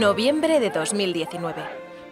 Noviembre de 2019.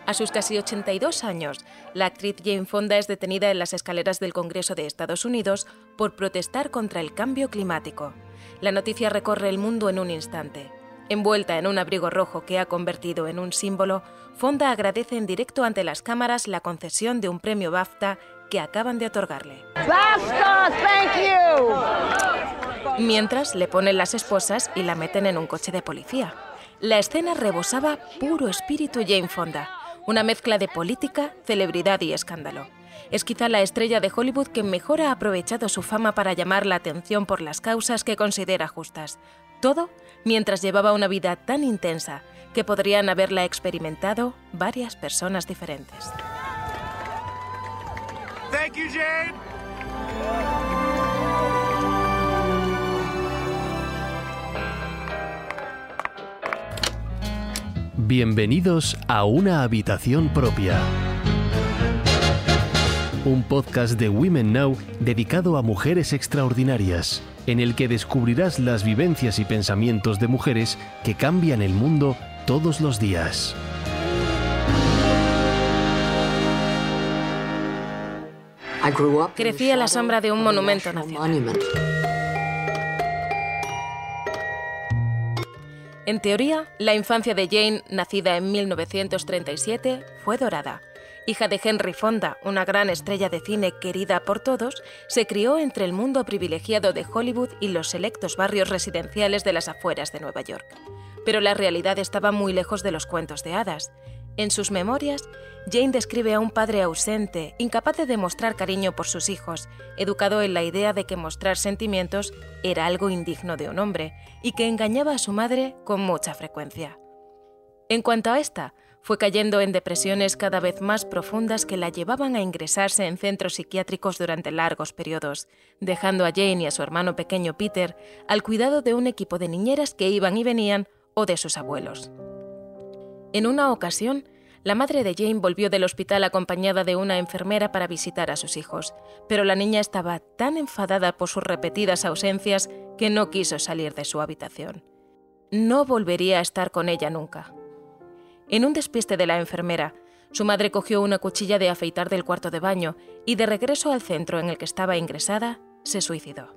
A sus casi 82 años, la actriz Jane Fonda es detenida en las escaleras del Congreso de Estados Unidos por protestar contra el cambio climático. La noticia recorre el mundo en un instante. Envuelta en un abrigo rojo que ha convertido en un símbolo, Fonda agradece en directo ante las cámaras la concesión de un premio BAFTA que acaban de otorgarle. BAFTA, thank you. Mientras le ponen las esposas y la meten en un coche de policía. La escena rebosaba puro espíritu Jane Fonda, una mezcla de política, celebridad y escándalo. Es quizá la estrella de Hollywood que mejor ha aprovechado su fama para llamar la atención por las causas que considera justas. Todo mientras llevaba una vida tan intensa que podrían haberla experimentado varias personas diferentes. Bienvenidos a Una Habitación Propia. Un podcast de Women Now dedicado a mujeres extraordinarias, en el que descubrirás las vivencias y pensamientos de mujeres que cambian el mundo todos los días. Crecí a la sombra de un monumento nacional. En teoría, la infancia de Jane, nacida en 1937, fue dorada. Hija de Henry Fonda, una gran estrella de cine querida por todos, se crió entre el mundo privilegiado de Hollywood y los selectos barrios residenciales de las afueras de Nueva York. Pero la realidad estaba muy lejos de los cuentos de hadas. En sus memorias, Jane describe a un padre ausente, incapaz de demostrar cariño por sus hijos, educado en la idea de que mostrar sentimientos era algo indigno de un hombre, y que engañaba a su madre con mucha frecuencia. En cuanto a esta, fue cayendo en depresiones cada vez más profundas que la llevaban a ingresarse en centros psiquiátricos durante largos periodos, dejando a Jane y a su hermano pequeño Peter al cuidado de un equipo de niñeras que iban y venían o de sus abuelos. En una ocasión, la madre de Jane volvió del hospital acompañada de una enfermera para visitar a sus hijos, pero la niña estaba tan enfadada por sus repetidas ausencias que no quiso salir de su habitación. No volvería a estar con ella nunca. En un despiste de la enfermera, su madre cogió una cuchilla de afeitar del cuarto de baño y de regreso al centro en el que estaba ingresada, se suicidó.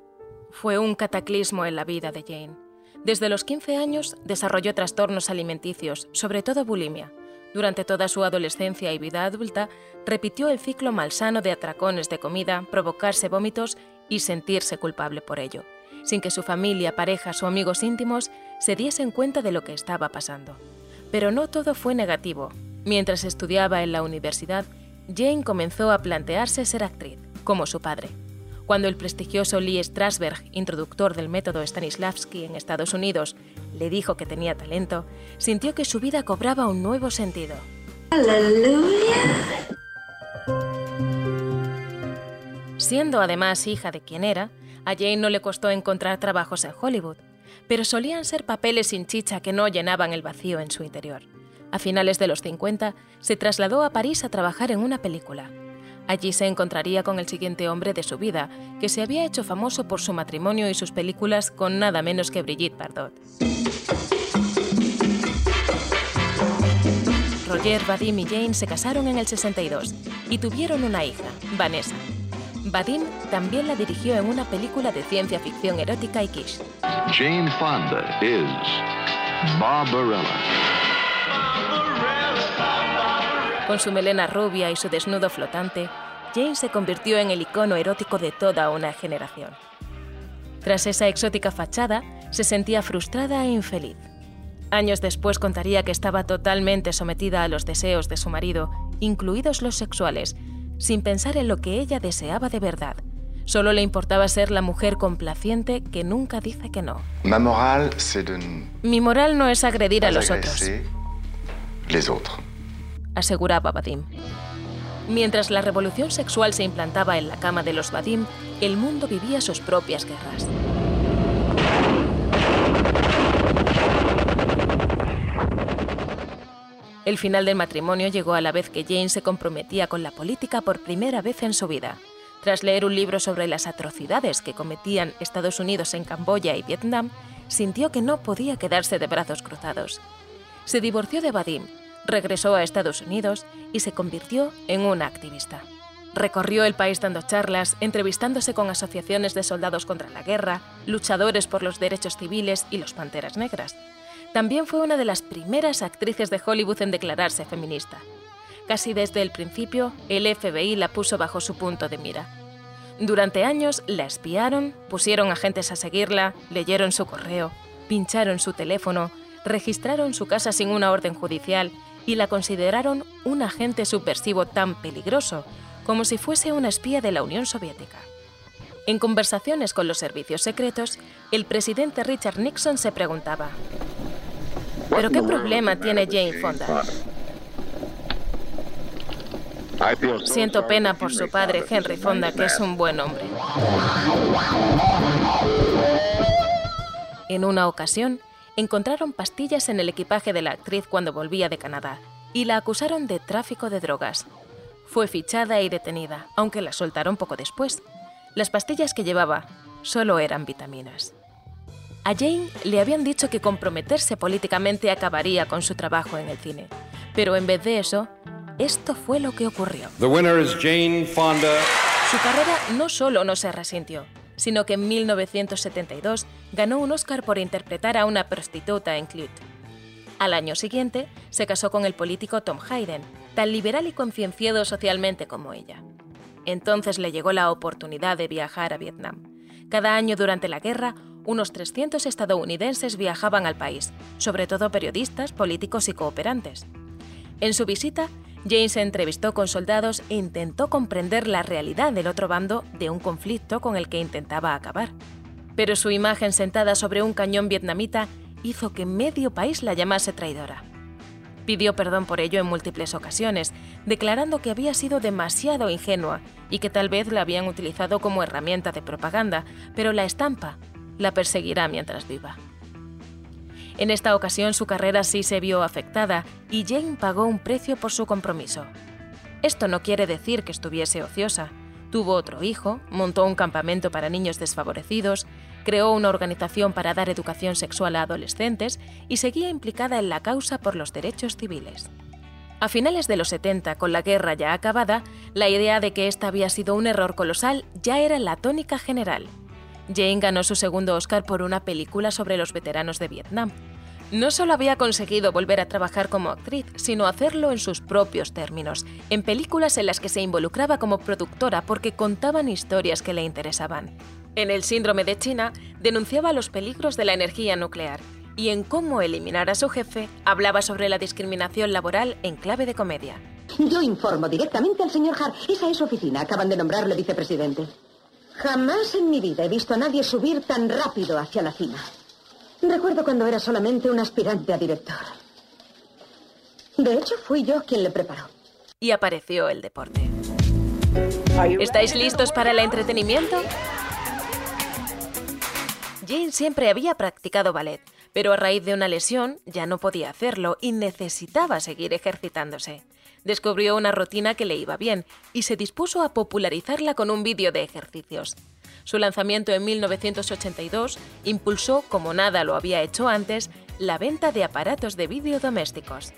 Fue un cataclismo en la vida de Jane. Desde los 15 años desarrolló trastornos alimenticios, sobre todo bulimia. Durante toda su adolescencia y vida adulta, repitió el ciclo malsano de atracones de comida, provocarse vómitos y sentirse culpable por ello, sin que su familia, parejas o amigos íntimos se diesen cuenta de lo que estaba pasando. Pero no todo fue negativo. Mientras estudiaba en la universidad, Jane comenzó a plantearse ser actriz, como su padre. Cuando el prestigioso Lee Strasberg, introductor del método Stanislavski en Estados Unidos, le dijo que tenía talento, sintió que su vida cobraba un nuevo sentido. ¡Aleluya! Siendo además hija de quien era, a Jane no le costó encontrar trabajos en Hollywood, pero solían ser papeles sin chicha que no llenaban el vacío en su interior. A finales de los 50 se trasladó a París a trabajar en una película. Allí se encontraría con el siguiente hombre de su vida, que se había hecho famoso por su matrimonio y sus películas con nada menos que Brigitte Bardot. Roger, Vadim y Jane se casaron en el 62 y tuvieron una hija, Vanessa. Vadim también la dirigió en una película de ciencia ficción erótica y quiche. Jane Fonda is Barbarella. Con su melena rubia y su desnudo flotante, Jane se convirtió en el icono erótico de toda una generación. Tras esa exótica fachada, se sentía frustrada e infeliz. Años después contaría que estaba totalmente sometida a los deseos de su marido, incluidos los sexuales, sin pensar en lo que ella deseaba de verdad. Solo le importaba ser la mujer complaciente que nunca dice que no. Mi moral no es agredir a los otros aseguraba Vadim. Mientras la revolución sexual se implantaba en la cama de los Vadim, el mundo vivía sus propias guerras. El final del matrimonio llegó a la vez que Jane se comprometía con la política por primera vez en su vida. Tras leer un libro sobre las atrocidades que cometían Estados Unidos en Camboya y Vietnam, sintió que no podía quedarse de brazos cruzados. Se divorció de Vadim, regresó a Estados Unidos y se convirtió en una activista. Recorrió el país dando charlas, entrevistándose con asociaciones de soldados contra la guerra, luchadores por los derechos civiles y los Panteras Negras. También fue una de las primeras actrices de Hollywood en declararse feminista. Casi desde el principio, el FBI la puso bajo su punto de mira. Durante años la espiaron, pusieron agentes a seguirla, leyeron su correo, pincharon su teléfono, registraron su casa sin una orden judicial y la consideraron un agente subversivo tan peligroso como si fuese una espía de la Unión Soviética. En conversaciones con los servicios secretos, el presidente Richard Nixon se preguntaba, ¿pero qué problema tiene Jane Fonda? Siento pena por su padre, Henry Fonda, que es un buen hombre. En una ocasión, encontraron pastillas en el equipaje de la actriz cuando volvía de Canadá y la acusaron de tráfico de drogas. Fue fichada y detenida, aunque la soltaron poco después. Las pastillas que llevaba solo eran vitaminas. A Jane le habían dicho que comprometerse políticamente acabaría con su trabajo en el cine, pero en vez de eso, esto fue lo que ocurrió. Su carrera no solo no se resintió, sino que en 1972 ganó un Oscar por interpretar a una prostituta en Clute. Al año siguiente, se casó con el político Tom Hayden, tan liberal y concienciado socialmente como ella. Entonces le llegó la oportunidad de viajar a Vietnam. Cada año durante la guerra, unos 300 estadounidenses viajaban al país, sobre todo periodistas, políticos y cooperantes. En su visita, Jane se entrevistó con soldados e intentó comprender la realidad del otro bando de un conflicto con el que intentaba acabar. Pero su imagen sentada sobre un cañón vietnamita hizo que medio país la llamase traidora. Pidió perdón por ello en múltiples ocasiones, declarando que había sido demasiado ingenua y que tal vez la habían utilizado como herramienta de propaganda, pero la estampa la perseguirá mientras viva. En esta ocasión su carrera sí se vio afectada y Jane pagó un precio por su compromiso. Esto no quiere decir que estuviese ociosa. Tuvo otro hijo, montó un campamento para niños desfavorecidos, creó una organización para dar educación sexual a adolescentes y seguía implicada en la causa por los derechos civiles. A finales de los 70, con la guerra ya acabada, la idea de que esta había sido un error colosal ya era la tónica general. Jane ganó su segundo Oscar por una película sobre los veteranos de Vietnam. No solo había conseguido volver a trabajar como actriz, sino hacerlo en sus propios términos, en películas en las que se involucraba como productora porque contaban historias que le interesaban. En el síndrome de China denunciaba los peligros de la energía nuclear y en cómo eliminar a su jefe hablaba sobre la discriminación laboral en clave de comedia. Yo informo directamente al señor Hart. Esa es su oficina. Acaban de nombrarle vicepresidente. Jamás en mi vida he visto a nadie subir tan rápido hacia la cima. Recuerdo cuando era solamente un aspirante a director. De hecho, fui yo quien le preparó. Y apareció el deporte. ¿Estáis listos para el entretenimiento? Jane siempre había practicado ballet, pero a raíz de una lesión ya no podía hacerlo y necesitaba seguir ejercitándose. Descubrió una rutina que le iba bien y se dispuso a popularizarla con un vídeo de ejercicios. Su lanzamiento en 1982 impulsó, como nada lo había hecho antes, la venta de aparatos de vídeo domésticos.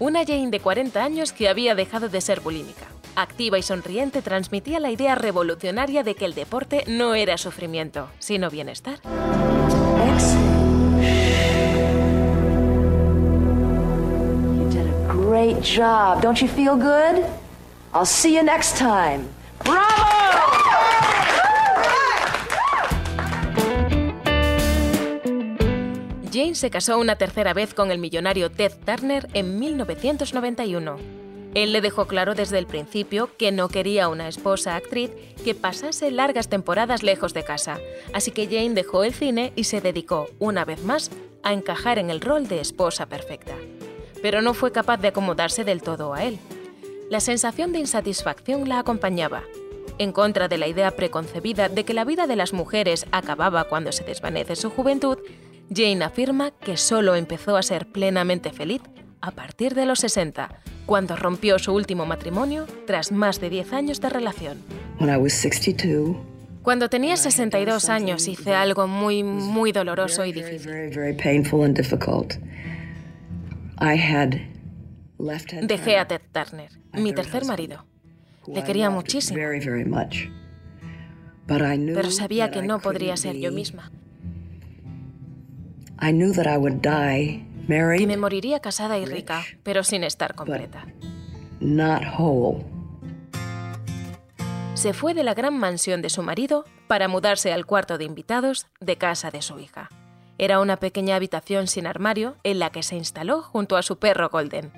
Una Jane de 40 años que había dejado de ser bulímica activa y sonriente, transmitía la idea revolucionaria de que el deporte no era sufrimiento, sino bienestar. Great job. Don't you feel good? I'll see you next time. ¡Bravo! Jane se casó una tercera vez con el millonario Ted Turner en 1991. Él le dejó claro desde el principio que no quería una esposa actriz que pasase largas temporadas lejos de casa, así que Jane dejó el cine y se dedicó, una vez más, a encajar en el rol de esposa perfecta. Pero no fue capaz de acomodarse del todo a él. La sensación de insatisfacción la acompañaba. En contra de la idea preconcebida de que la vida de las mujeres acababa cuando se desvanece su juventud, Jane afirma que solo empezó a ser plenamente feliz a partir de los 60, cuando rompió su último matrimonio tras más de 10 años de relación. Cuando tenía 62 años hice algo muy, muy doloroso y difícil. Dejé a Ted Turner, mi tercer marido. Le quería muchísimo. Pero sabía que no podría ser yo misma. Que me moriría casada y rica, pero sin estar completa. Se fue de la gran mansión de su marido para mudarse al cuarto de invitados de casa de su hija. Era una pequeña habitación sin armario en la que se instaló junto a su perro Golden.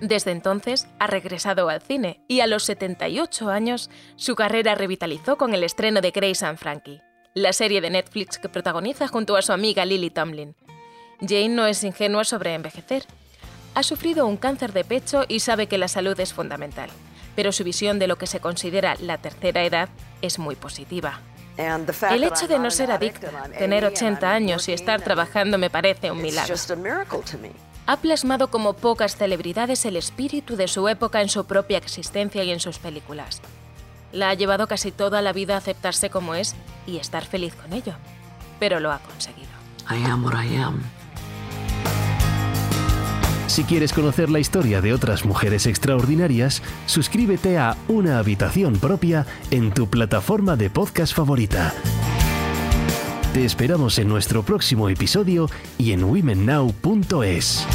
Desde entonces ha regresado al cine y a los 78 años su carrera revitalizó con el estreno de Grace and Frankie, la serie de Netflix que protagoniza junto a su amiga Lily Tomlin. Jane no es ingenua sobre envejecer. Ha sufrido un cáncer de pecho y sabe que la salud es fundamental, pero su visión de lo que se considera la tercera edad es muy positiva. El hecho de no ser adicta, tener 80 años y estar trabajando me parece un milagro ha plasmado como pocas celebridades el espíritu de su época en su propia existencia y en sus películas. La ha llevado casi toda la vida a aceptarse como es y estar feliz con ello, pero lo ha conseguido. Si quieres conocer la historia de otras mujeres extraordinarias, suscríbete a Una habitación propia en tu plataforma de podcast favorita. Te esperamos en nuestro próximo episodio y en womennow.es.